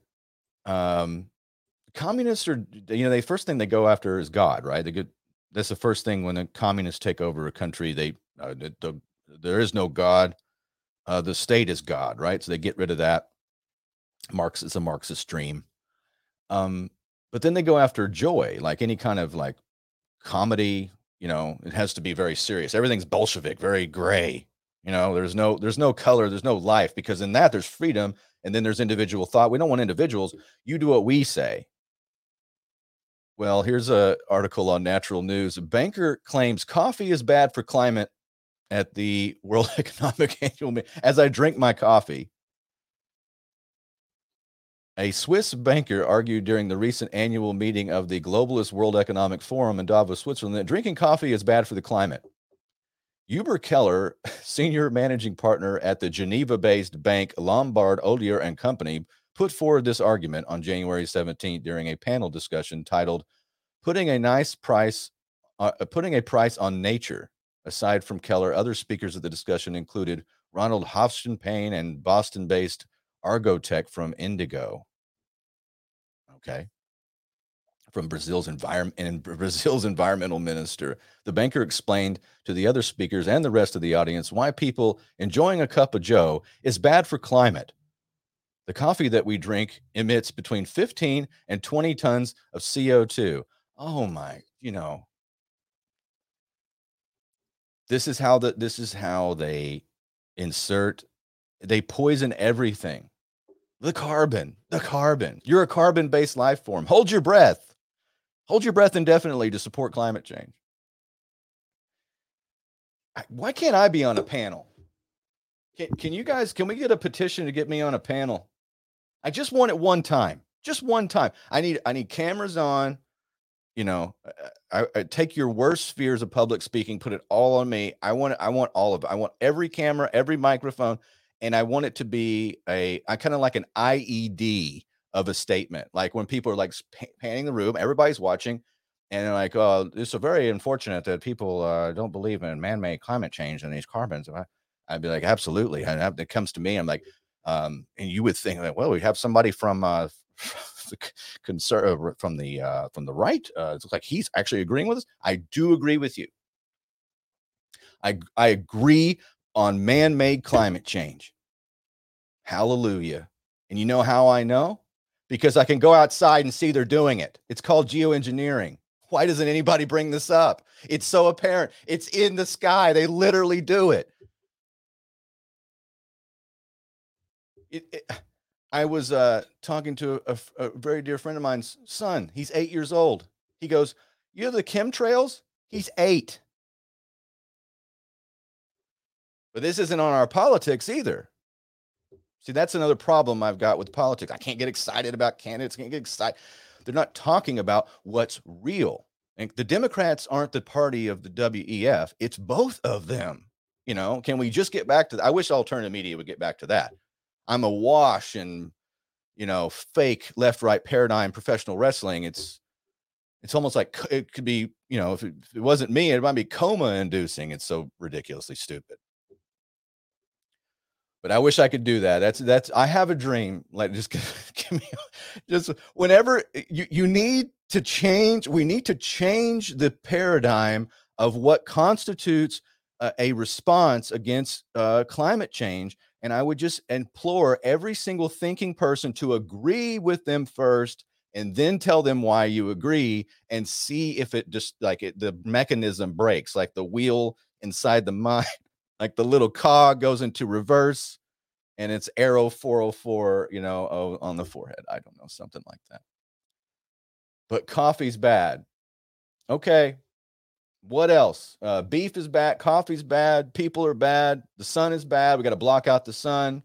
Speaker 5: Um, communists are, you know, the first thing they go after is God, right? They get that's the first thing when the communists take over a country. They uh, the, the, there is no God. Uh, the state is God, right? So they get rid of that. Marx is a Marxist dream. Um, but then they go after joy, like any kind of like comedy. You know, it has to be very serious. Everything's Bolshevik, very gray. You know, there's no there's no color, there's no life because in that there's freedom and then there's individual thought. We don't want individuals. You do what we say. Well, here's a article on Natural News. Banker claims coffee is bad for climate at the World Economic Annual. As I drink my coffee, a Swiss banker argued during the recent annual meeting of the Globalist World Economic Forum in Davos, Switzerland, that drinking coffee is bad for the climate. Hubert Keller, senior managing partner at the Geneva-based bank Lombard Odier and Company, put forward this argument on January 17th during a panel discussion titled "Putting a Nice Price, uh, Putting a Price on Nature." Aside from Keller, other speakers at the discussion included Ronald Hofstein Payne and Boston-based Argotec from Indigo. Okay from Brazil's environment and Brazil's environmental minister. The banker explained to the other speakers and the rest of the audience why people enjoying a cup of joe is bad for climate. The coffee that we drink emits between 15 and 20 tons of CO2. Oh my, you know. This is how the this is how they insert they poison everything. The carbon, the carbon. You're a carbon-based life form. Hold your breath. Hold your breath indefinitely to support climate change. Why can't I be on a panel? Can, can you guys, can we get a petition to get me on a panel? I just want it one time, just one time. I need, I need cameras on. You know, I, I take your worst fears of public speaking, put it all on me. I want, I want all of it. I want every camera, every microphone, and I want it to be a, I kind of like an IED of a statement. Like when people are like panning the room, everybody's watching, and they're like, "Oh, it's very unfortunate that people uh, don't believe in man-made climate change and these carbons." I, I'd be like, "Absolutely." And it comes to me, I'm like, um, and you would think that, well, we have somebody from uh, conser- from the uh, from the right. Uh, it looks like he's actually agreeing with us. I do agree with you. I I agree on man-made climate change. Hallelujah. And you know how I know? because I can go outside and see they're doing it. It's called geoengineering. Why doesn't anybody bring this up? It's so apparent. It's in the sky. They literally do it. it, it I was uh, talking to a, a, very dear friend of mine's son. He's eight years old. He goes, You have the chemtrails? He's eight. But this isn't on our politics either. See, that's another problem I've got with politics. I can't get excited about candidates. Can't get excited. They're not talking about what's real. And the Democrats aren't the party of the WEF. It's both of them. You know, can we just get back to? I wish alternative media would get back to that. I'm awash in, you know, fake left-right paradigm professional wrestling. It's it's almost like it could be, you know, if it, if it wasn't me, it might be coma inducing. It's so ridiculously stupid but I wish I could do that. That's that's I have a dream. Like just give me just whenever eh, you you need to change. We need to change the paradigm of what constitutes a, a response against uh, climate change. And I would just implore every single thinking person to agree with them first, and then tell them why you agree, and see if it just like it the mechanism breaks, like the wheel inside the mind like the little cog goes into reverse and it's error 404 you know on the forehead i don't know something like that. But coffee's bad. Okay what else? Uh, beef is bad coffee's bad people are bad the sun is bad we got to block out the sun.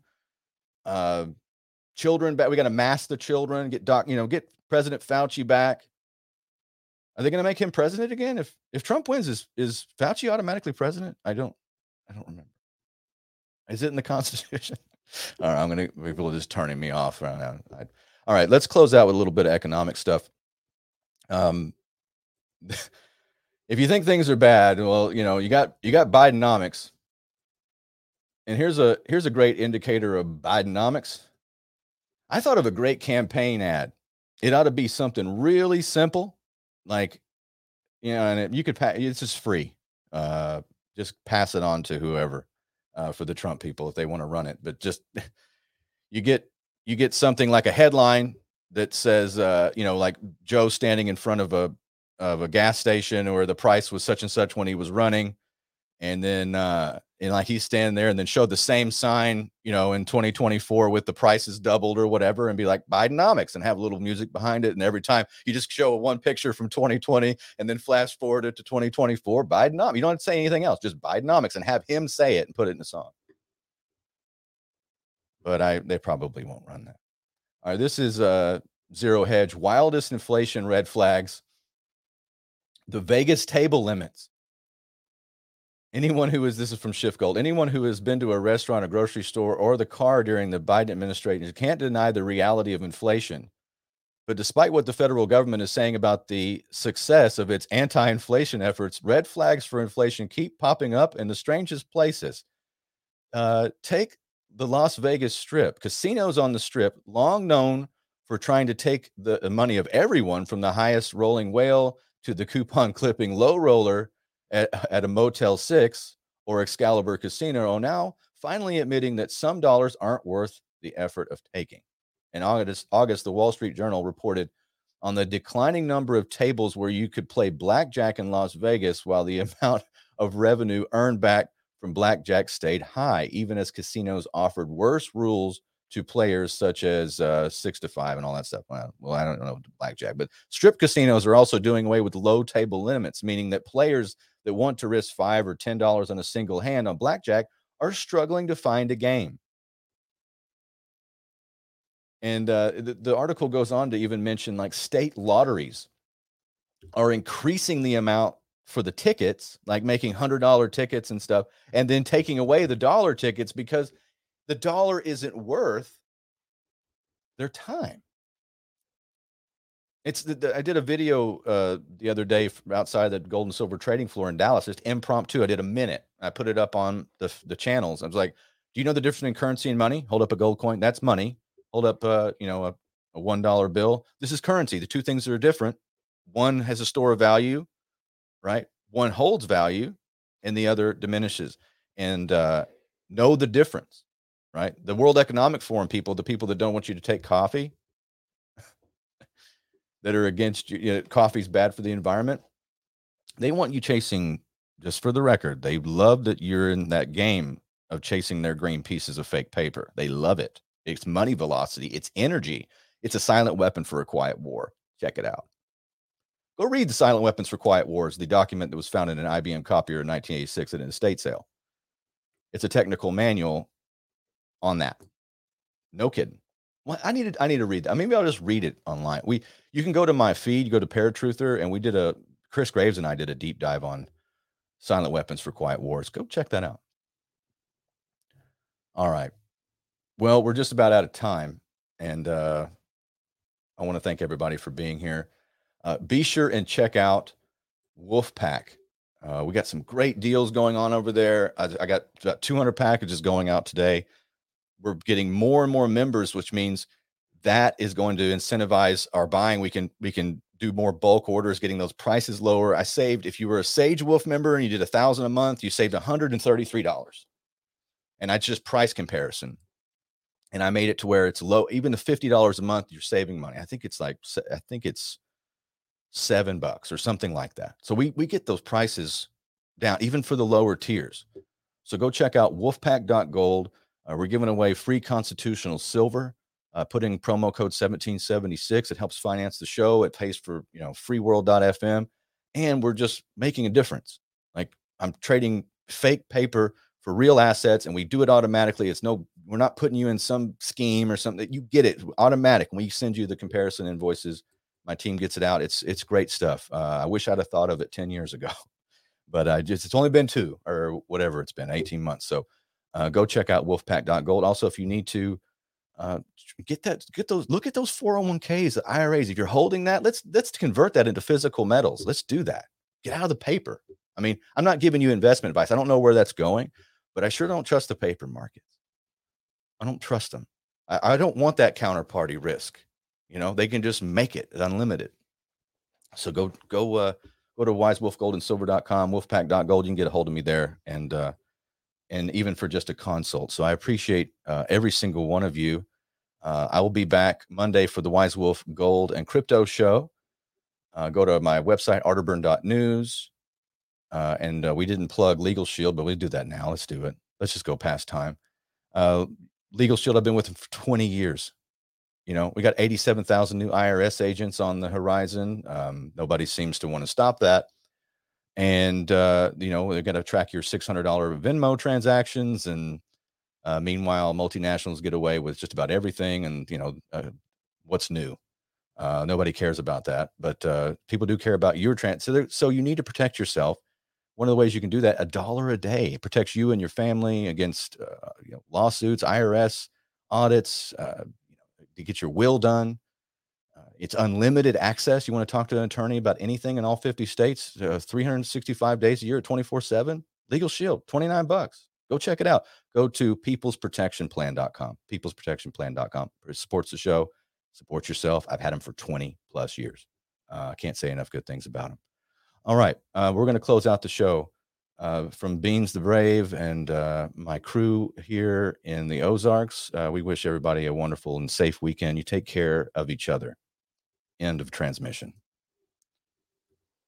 Speaker 5: Uh, children bad we got to mask the children get doc you know get president fauci back. Are they going to make him president again? If if trump wins is is fauci automatically president? I don't I don't remember. Is it in the Constitution? All right, I'm gonna people are just turning me off right now. All right, let's close out with a little bit of economic stuff. Um, if you think things are bad, well, you know, you got you got Bidenomics, and here's a here's a great indicator of Bidenomics. I thought of a great campaign ad. It ought to be something really simple, like you know, and it, you could pass. It's just free. Uh, just pass it on to whoever uh, for the Trump people if they want to run it. But just you get you get something like a headline that says, uh, you know, like Joe standing in front of a of a gas station, or the price was such and such when he was running, and then uh, and like he's standing there and then showed the same sign, you know, in 2024 with the prices doubled or whatever, and be like Bidenomics and have a little music behind it. And every time you just show one picture from 2020 and then flash forward it to 2024, Bidenomics. You don't have to say anything else, just Bidenomics and have him say it and put it in the song. But I they probably won't run that. All right, this is uh zero hedge, wildest inflation red flags. The Vegas table limits Anyone who is this is from Schiff Gold. Anyone who has been to a restaurant, a grocery store, or the car during the Biden administration can't deny the reality of inflation. But despite what the federal government is saying about the success of its anti-inflation efforts, red flags for inflation keep popping up in the strangest places. Uh, take the Las Vegas Strip. Casinos on the Strip, long known for trying to take the money of everyone from the highest rolling whale to the coupon clipping low roller at, at a Motel 6 or Excalibur Casino are now finally admitting that some dollars aren't worth the effort of taking. In August, August, the Wall Street Journal reported on the declining number of tables where you could play blackjack in Las Vegas while the amount of revenue earned back from blackjack stayed high, even as casinos offered worse rules to players such as uh, six to five and all that stuff. Well, I don't know blackjack, but strip casinos are also doing away with low table limits, meaning that players that want to risk five or ten dollars on a single hand on blackjack are struggling to find a game. And uh, the, the article goes on to even mention like state lotteries are increasing the amount for the tickets, like making hundred dollar tickets and stuff, and then taking away the dollar tickets because the dollar isn't worth their time. It's the, the, I did a video uh, the other day outside the gold and silver trading floor in Dallas, just impromptu. I did a minute. I put it up on the the channels. I was like, "Do you know the difference in currency and money? Hold up a gold coin. That's money. Hold up, uh, you know, a, a one dollar bill. This is currency. The two things that are different. One has a store of value, right? One holds value, and the other diminishes. And uh, know the difference, right? The World Economic Forum people, the people that don't want you to take coffee, that are against you, you know, coffee's bad for the environment. They want you chasing, just for the record, they love that you're in that game of chasing their green pieces of fake paper. They love it. It's money velocity, it's energy. It's a silent weapon for a quiet war. Check it out. Go read the Silent Weapons for Quiet Wars, the document that was found in an IBM copier in 1986 at an estate sale. It's a technical manual on that. No kidding. Well, I needed I need to read that. Maybe I'll just read it online. We you can go to my feed, go to Paratruther, and we did a Chris Graves and I did a deep dive on silent weapons for quiet wars. Go check that out. All right. Well, we're just about out of time, and uh, I want to thank everybody for being here. Uh, be sure and check out Wolfpack. Uh, we got some great deals going on over there. I, I got about 200 packages going out today we're getting more and more members, which means that is going to incentivize our buying. We can we can do more bulk orders, getting those prices lower. I saved if you were a Sage Wolf member and you did a thousand a month, you saved $133. And that's just price comparison. And I made it to where it's low, even the $50 a month, you're saving money. I think it's like I think it's seven bucks or something like that. So we we get those prices down even for the lower tiers. So go check out wolfpack.gold. Uh, we're giving away free constitutional silver. Uh, putting promo code 1776. It helps finance the show. It pays for you know freeworld.fm, and we're just making a difference. Like I'm trading fake paper for real assets, and we do it automatically. It's no, we're not putting you in some scheme or something. You get it automatic. We send you the comparison invoices. My team gets it out. It's it's great stuff. Uh, I wish I'd have thought of it ten years ago, but I just it's only been two or whatever it's been, eighteen months. So uh, go check out wolfpack.gold. Also, if you need to uh, get that, get those, look at those 401ks, the IRAs. If you're holding that, let's let's convert that into physical metals. Let's do that. Get out of the paper. I mean, I'm not giving you investment advice. I don't know where that's going, but I sure don't trust the paper markets. I don't trust them. I, I don't want that counterparty risk. You know, they can just make it unlimited. So go go uh, go to wisewolfgoldandsilver.com, wolfpack.gold. You can get a hold of me there, and uh, and even for just a consult. So I appreciate uh, every single one of you. Uh, I will be back Monday for the Wise Wolf Gold and Crypto Show. Uh, go to my website, arterburn.news. Uh, and uh, we didn't plug Legal Shield, but we do that now. Let's do it. Let's just go past time. Uh, Legal Shield, I've been with them for 20 years. You know, we got 87,000 new IRS agents on the horizon. Um, nobody seems to want to stop that. And, uh, you know, they're going to track your $600 Venmo transactions. And uh, meanwhile, multinationals get away with just about everything. And, you know, uh, what's new? Uh, nobody cares about that, but uh, people do care about your trans. So, so you need to protect yourself. One of the ways you can do that, a dollar a day, it protects you and your family against uh, you know, lawsuits, IRS audits, to get your will done. Uh, it's unlimited access. You want to talk to an attorney about anything in all 50 states, uh, 365 days a year, 24 7. Legal Shield, 29 bucks. Go check it out. Go to peoplesprotectionplan.com. Peoplesprotectionplan.com. Supports the show support yourself. I've had them for 20 plus years. Uh, I can't say enough good things about them. All right. Uh, we're going to close out the show uh, from Beans the Brave and uh, my crew here in the Ozarks. Uh, we wish everybody a wonderful and safe weekend. You take care of each other. End of transmission.